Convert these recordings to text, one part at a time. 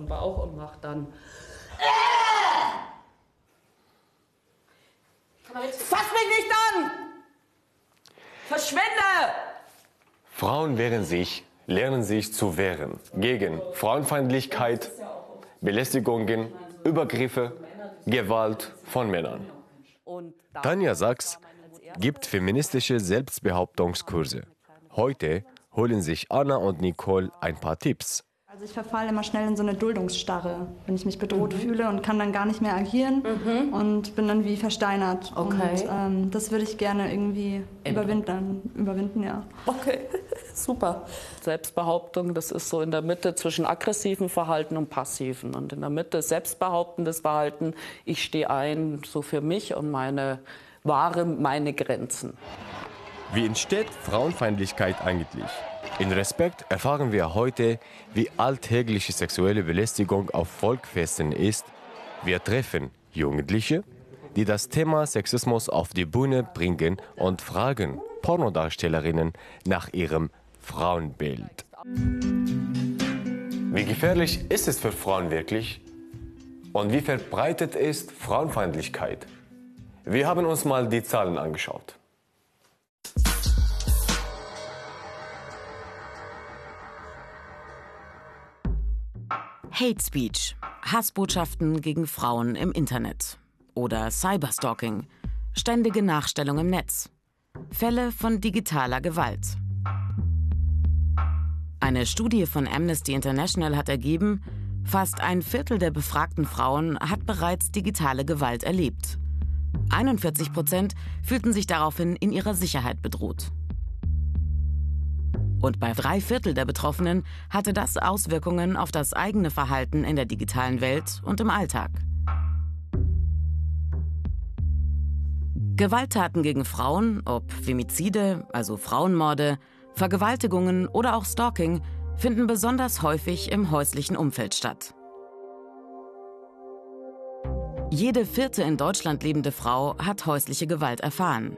den Bauch und mache dann. Fass mich nicht an! Verschwinde! Frauen wehren sich, lernen sich zu wehren gegen Frauenfeindlichkeit, Belästigungen, Übergriffe, Gewalt von Männern. Tanja Sachs gibt feministische Selbstbehauptungskurse. Heute holen sich Anna und Nicole ein paar Tipps. Also ich verfalle immer schnell in so eine Duldungsstarre, wenn ich mich bedroht mhm. fühle und kann dann gar nicht mehr agieren mhm. und bin dann wie versteinert. Okay. Und ähm, das würde ich gerne irgendwie überwinden, überwinden, ja. Okay, super. Selbstbehauptung, das ist so in der Mitte zwischen aggressivem Verhalten und passiven. Und in der Mitte selbstbehauptendes Verhalten, ich stehe ein so für mich und meine Ware, meine Grenzen. Wie entsteht Frauenfeindlichkeit eigentlich? In Respekt erfahren wir heute, wie alltägliche sexuelle Belästigung auf Volkfesten ist. Wir treffen Jugendliche, die das Thema Sexismus auf die Bühne bringen und fragen Pornodarstellerinnen nach ihrem Frauenbild. Wie gefährlich ist es für Frauen wirklich? Und wie verbreitet ist Frauenfeindlichkeit? Wir haben uns mal die Zahlen angeschaut. Hate Speech, Hassbotschaften gegen Frauen im Internet oder Cyberstalking, ständige Nachstellung im Netz, Fälle von digitaler Gewalt. Eine Studie von Amnesty International hat ergeben, fast ein Viertel der befragten Frauen hat bereits digitale Gewalt erlebt. 41 Prozent fühlten sich daraufhin in ihrer Sicherheit bedroht. Und bei drei Viertel der Betroffenen hatte das Auswirkungen auf das eigene Verhalten in der digitalen Welt und im Alltag. Gewalttaten gegen Frauen, ob Femizide, also Frauenmorde, Vergewaltigungen oder auch Stalking, finden besonders häufig im häuslichen Umfeld statt. Jede vierte in Deutschland lebende Frau hat häusliche Gewalt erfahren.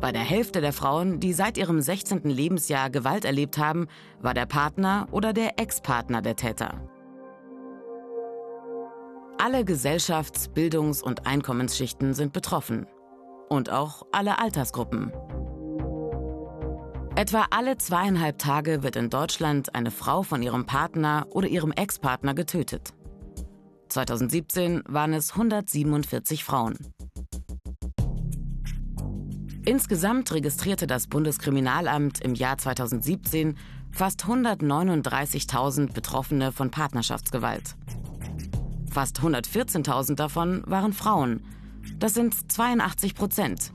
Bei der Hälfte der Frauen, die seit ihrem 16. Lebensjahr Gewalt erlebt haben, war der Partner oder der Ex-Partner der Täter. Alle Gesellschafts-, Bildungs- und Einkommensschichten sind betroffen. Und auch alle Altersgruppen. Etwa alle zweieinhalb Tage wird in Deutschland eine Frau von ihrem Partner oder ihrem Ex-Partner getötet. 2017 waren es 147 Frauen. Insgesamt registrierte das Bundeskriminalamt im Jahr 2017 fast 139.000 Betroffene von Partnerschaftsgewalt. Fast 114.000 davon waren Frauen. Das sind 82 Prozent.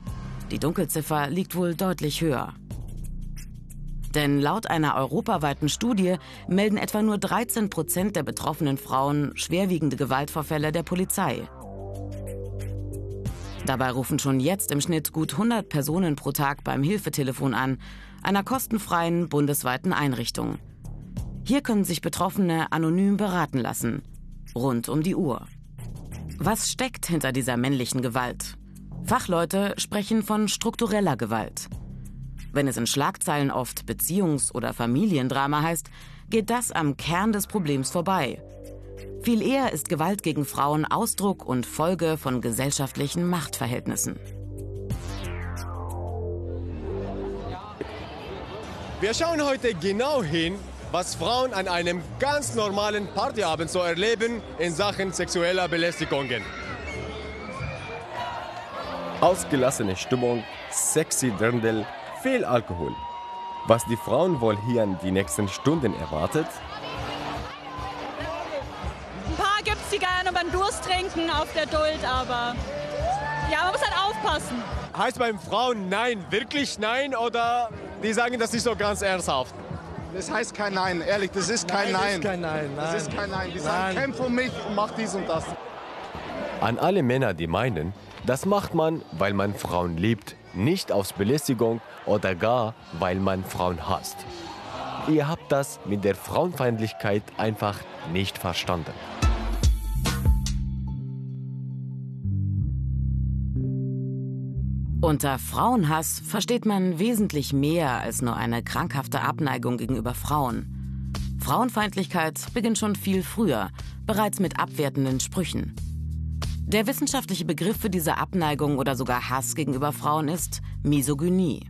Die Dunkelziffer liegt wohl deutlich höher. Denn laut einer europaweiten Studie melden etwa nur 13 Prozent der betroffenen Frauen schwerwiegende Gewaltvorfälle der Polizei. Dabei rufen schon jetzt im Schnitt gut 100 Personen pro Tag beim Hilfetelefon an, einer kostenfreien bundesweiten Einrichtung. Hier können sich Betroffene anonym beraten lassen, rund um die Uhr. Was steckt hinter dieser männlichen Gewalt? Fachleute sprechen von struktureller Gewalt. Wenn es in Schlagzeilen oft Beziehungs- oder Familiendrama heißt, geht das am Kern des Problems vorbei viel eher ist Gewalt gegen Frauen Ausdruck und Folge von gesellschaftlichen Machtverhältnissen. Wir schauen heute genau hin, was Frauen an einem ganz normalen Partyabend so erleben in Sachen sexueller Belästigungen. Ausgelassene Stimmung, sexy Dirndl, viel Alkohol. Was die Frauen wohl hier in die nächsten Stunden erwartet? Sie gerne beim Durst trinken auf der Duld, aber ja, man muss halt aufpassen. Heißt beim Frauen nein, wirklich nein oder die sagen das nicht so ganz ernsthaft? Das heißt kein Nein, ehrlich, das ist kein Nein. Das ist kein Nein, nein. Das ist kein Nein. Die sagen, kämpf um mich und mach dies und das. An alle Männer, die meinen, das macht man, weil man Frauen liebt, nicht aus Belästigung oder gar, weil man Frauen hasst. Ihr habt das mit der Frauenfeindlichkeit einfach nicht verstanden. Unter Frauenhass versteht man wesentlich mehr als nur eine krankhafte Abneigung gegenüber Frauen. Frauenfeindlichkeit beginnt schon viel früher, bereits mit abwertenden Sprüchen. Der wissenschaftliche Begriff für diese Abneigung oder sogar Hass gegenüber Frauen ist Misogynie.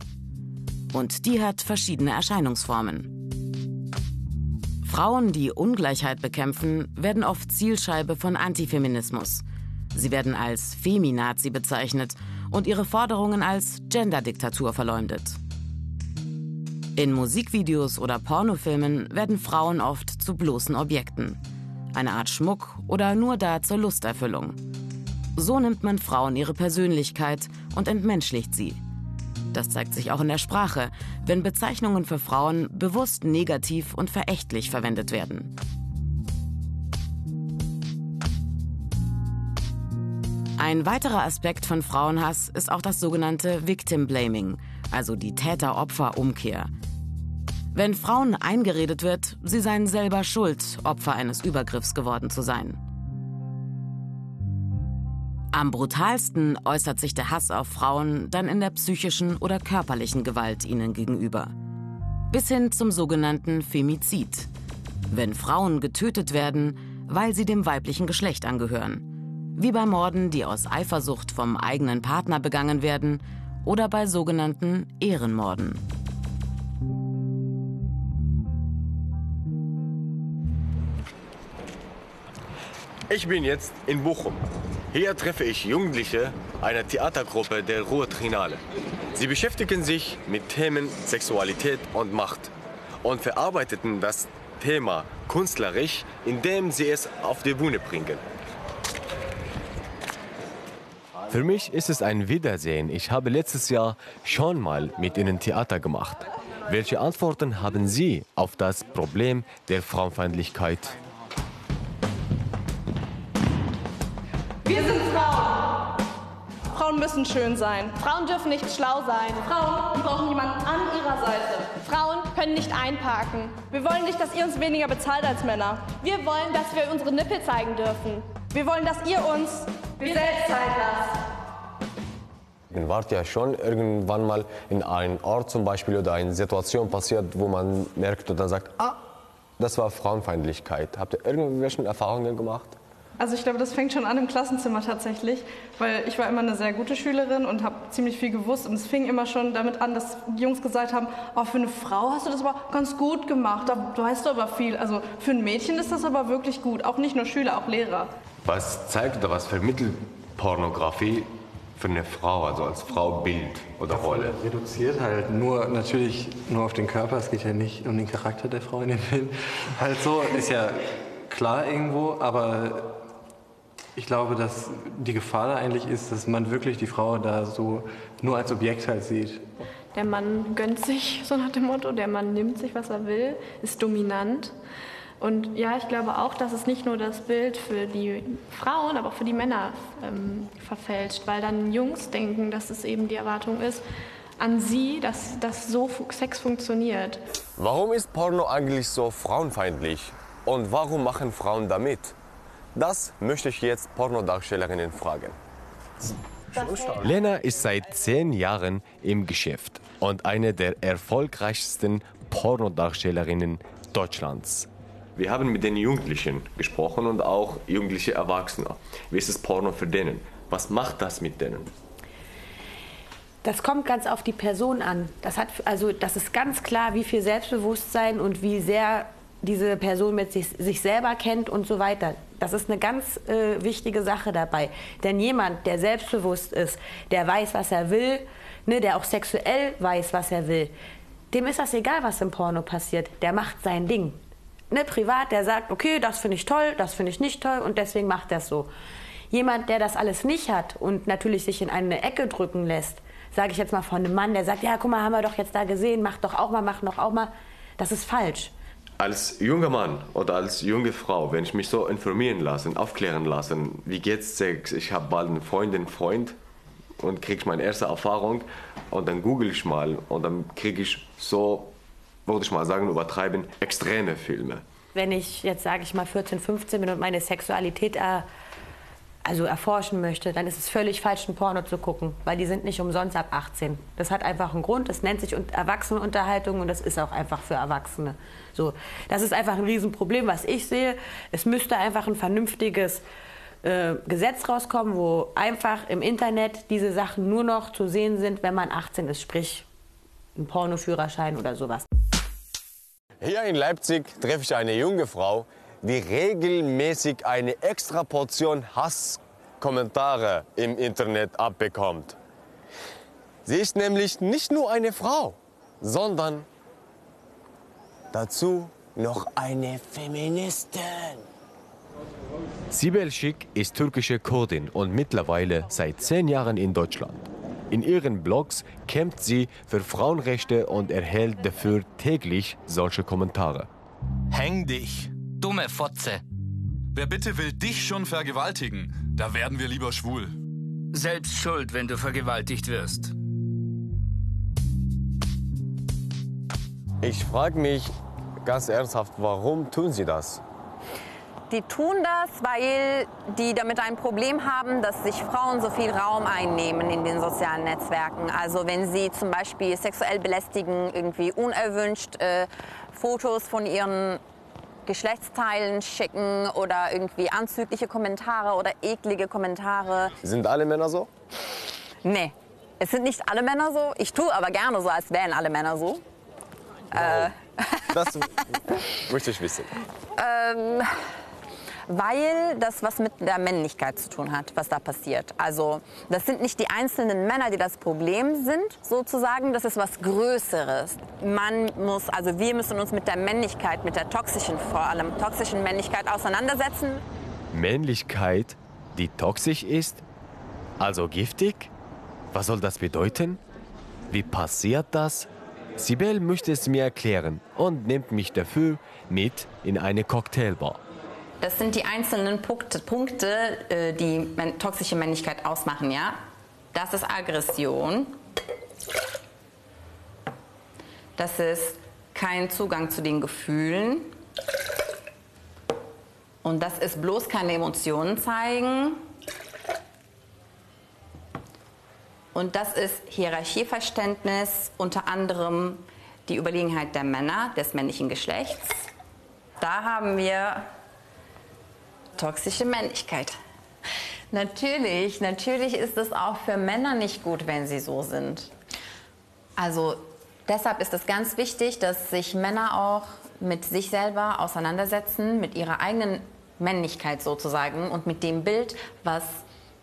Und die hat verschiedene Erscheinungsformen. Frauen, die Ungleichheit bekämpfen, werden oft Zielscheibe von Antifeminismus. Sie werden als Feminazi bezeichnet und ihre Forderungen als Genderdiktatur verleumdet. In Musikvideos oder Pornofilmen werden Frauen oft zu bloßen Objekten. Eine Art Schmuck oder nur da zur Lusterfüllung. So nimmt man Frauen ihre Persönlichkeit und entmenschlicht sie. Das zeigt sich auch in der Sprache, wenn Bezeichnungen für Frauen bewusst negativ und verächtlich verwendet werden. Ein weiterer Aspekt von Frauenhass ist auch das sogenannte Victim Blaming, also die Täter-Opfer-Umkehr. Wenn Frauen eingeredet wird, sie seien selber schuld, Opfer eines Übergriffs geworden zu sein. Am brutalsten äußert sich der Hass auf Frauen dann in der psychischen oder körperlichen Gewalt ihnen gegenüber. Bis hin zum sogenannten Femizid. Wenn Frauen getötet werden, weil sie dem weiblichen Geschlecht angehören. Wie bei Morden, die aus Eifersucht vom eigenen Partner begangen werden oder bei sogenannten Ehrenmorden. Ich bin jetzt in Bochum. Hier treffe ich Jugendliche einer Theatergruppe der Ruhr Trinale. Sie beschäftigen sich mit Themen Sexualität und Macht und verarbeiteten das Thema künstlerisch, indem sie es auf die Bühne bringen. Für mich ist es ein Wiedersehen. Ich habe letztes Jahr schon mal mit ihnen Theater gemacht. Welche Antworten haben Sie auf das Problem der Frauenfeindlichkeit? Wir sind Frauen. Frauen müssen schön sein. Frauen dürfen nicht schlau sein. Frauen brauchen jemanden an ihrer Seite. Frauen können nicht einparken. Wir wollen nicht, dass ihr uns weniger bezahlt als Männer. Wir wollen, dass wir unsere Nippel zeigen dürfen. Wir wollen, dass ihr uns wir selbst zeigen lasst. Ihr wart ja schon irgendwann mal in einem Ort zum Beispiel oder eine Situation passiert, wo man merkt oder sagt, ah, das war Frauenfeindlichkeit. Habt ihr irgendwelche Erfahrungen gemacht? Also ich glaube, das fängt schon an im Klassenzimmer tatsächlich, weil ich war immer eine sehr gute Schülerin und habe ziemlich viel gewusst und es fing immer schon damit an, dass die Jungs gesagt haben, oh, für eine Frau hast du das aber ganz gut gemacht, da weißt du aber viel. Also für ein Mädchen ist das aber wirklich gut, auch nicht nur Schüler, auch Lehrer. Was zeigt oder was vermittelt Pornografie für eine Frau, also als Frau Bild oder Rolle? Reduziert halt nur natürlich nur auf den Körper, es geht ja nicht um den Charakter der Frau in dem Film. Halt so ist ja klar irgendwo, aber ich glaube, dass die Gefahr da eigentlich ist, dass man wirklich die Frau da so nur als Objekt halt sieht. Der Mann gönnt sich, so nach dem Motto, der Mann nimmt sich, was er will, ist dominant. Und ja, ich glaube auch, dass es nicht nur das Bild für die Frauen, aber auch für die Männer ähm, verfälscht, weil dann Jungs denken, dass es eben die Erwartung ist an sie, dass, dass so Sex funktioniert. Warum ist Porno eigentlich so frauenfeindlich? Und warum machen Frauen damit? Das möchte ich jetzt Pornodarstellerinnen fragen. Lena ist seit zehn Jahren im Geschäft und eine der erfolgreichsten Pornodarstellerinnen Deutschlands. Wir haben mit den Jugendlichen gesprochen und auch jugendliche Erwachsene. Wie ist das Porno für denen? Was macht das mit denen? Das kommt ganz auf die Person an. Das, hat, also, das ist ganz klar, wie viel Selbstbewusstsein und wie sehr diese Person mit sich, sich selber kennt und so weiter. Das ist eine ganz äh, wichtige Sache dabei. Denn jemand, der selbstbewusst ist, der weiß, was er will, ne, der auch sexuell weiß, was er will, dem ist das egal, was im Porno passiert. Der macht sein Ding. Ne, privat, der sagt, okay, das finde ich toll, das finde ich nicht toll und deswegen macht er es so. Jemand, der das alles nicht hat und natürlich sich in eine Ecke drücken lässt, sage ich jetzt mal von einem Mann, der sagt, ja, guck mal, haben wir doch jetzt da gesehen, mach doch auch mal, mach doch auch mal. Das ist falsch als junger Mann oder als junge Frau, wenn ich mich so informieren lasse, aufklären lasse, wie geht's Sex, ich habe bald eine Freundin, Freund und kriege meine erste Erfahrung und dann google ich mal und dann kriege ich so, würde ich mal sagen, übertreiben, extreme Filme. Wenn ich jetzt, sage ich mal, 14, 15 bin und meine Sexualität er, also erforschen möchte, dann ist es völlig falsch, ein Porno zu gucken, weil die sind nicht umsonst ab 18. Das hat einfach einen Grund, das nennt sich Erwachsenenunterhaltung und das ist auch einfach für Erwachsene. So, das ist einfach ein Riesenproblem, was ich sehe. Es müsste einfach ein vernünftiges äh, Gesetz rauskommen, wo einfach im Internet diese Sachen nur noch zu sehen sind, wenn man 18 ist, sprich ein Pornoführerschein oder sowas. Hier in Leipzig treffe ich eine junge Frau, die regelmäßig eine extra Portion Hasskommentare im Internet abbekommt. Sie ist nämlich nicht nur eine Frau, sondern dazu noch eine Feministin. Sibel Schick ist türkische Kurdin und mittlerweile seit zehn Jahren in Deutschland. In ihren Blogs kämpft sie für Frauenrechte und erhält dafür täglich solche Kommentare. Häng dich, dumme Fotze. Wer bitte will dich schon vergewaltigen? Da werden wir lieber schwul. Selbst schuld, wenn du vergewaltigt wirst. Ich frage mich ganz ernsthaft, warum tun sie das? Die tun das, weil die damit ein Problem haben, dass sich Frauen so viel Raum einnehmen in den sozialen Netzwerken. Also wenn sie zum Beispiel sexuell belästigen, irgendwie unerwünscht äh, Fotos von ihren Geschlechtsteilen schicken oder irgendwie anzügliche Kommentare oder eklige Kommentare. Sind alle Männer so? Nee, es sind nicht alle Männer so. Ich tue aber gerne so, als wären alle Männer so. Wow. Äh. Das möchte ich wissen. ähm, weil das was mit der Männlichkeit zu tun hat, was da passiert. Also das sind nicht die einzelnen Männer, die das Problem sind, sozusagen, das ist was Größeres. Man muss, also wir müssen uns mit der Männlichkeit, mit der toxischen, vor allem toxischen Männlichkeit auseinandersetzen. Männlichkeit, die toxisch ist? Also giftig? Was soll das bedeuten? Wie passiert das? Sibel möchte es mir erklären und nimmt mich dafür mit in eine Cocktailbar. Das sind die einzelnen Punkte, Punkte äh, die toxische Männlichkeit ausmachen. Ja? Das ist Aggression. Das ist kein Zugang zu den Gefühlen. Und das ist bloß keine Emotionen zeigen. Und das ist Hierarchieverständnis, unter anderem die Überlegenheit der Männer, des männlichen Geschlechts. Da haben wir toxische Männlichkeit. Natürlich, natürlich ist es auch für Männer nicht gut, wenn sie so sind. Also deshalb ist es ganz wichtig, dass sich Männer auch mit sich selber auseinandersetzen, mit ihrer eigenen Männlichkeit sozusagen und mit dem Bild, was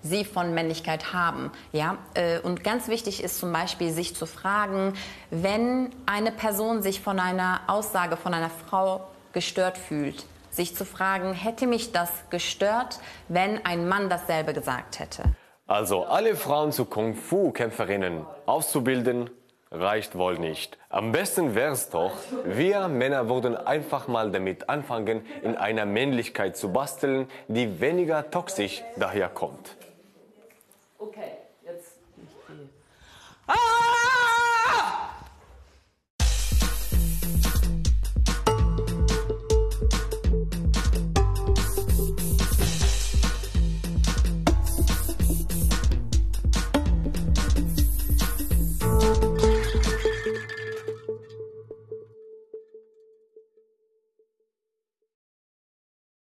sie von Männlichkeit haben. Ja? Äh, und ganz wichtig ist zum Beispiel, sich zu fragen, wenn eine Person sich von einer Aussage von einer Frau gestört fühlt, sich zu fragen, hätte mich das gestört, wenn ein Mann dasselbe gesagt hätte? Also alle Frauen zu Kung-Fu-Kämpferinnen auszubilden, reicht wohl nicht. Am besten wäre es doch, wir Männer würden einfach mal damit anfangen, in einer Männlichkeit zu basteln, die weniger toxisch daherkommt. Okay, jetzt!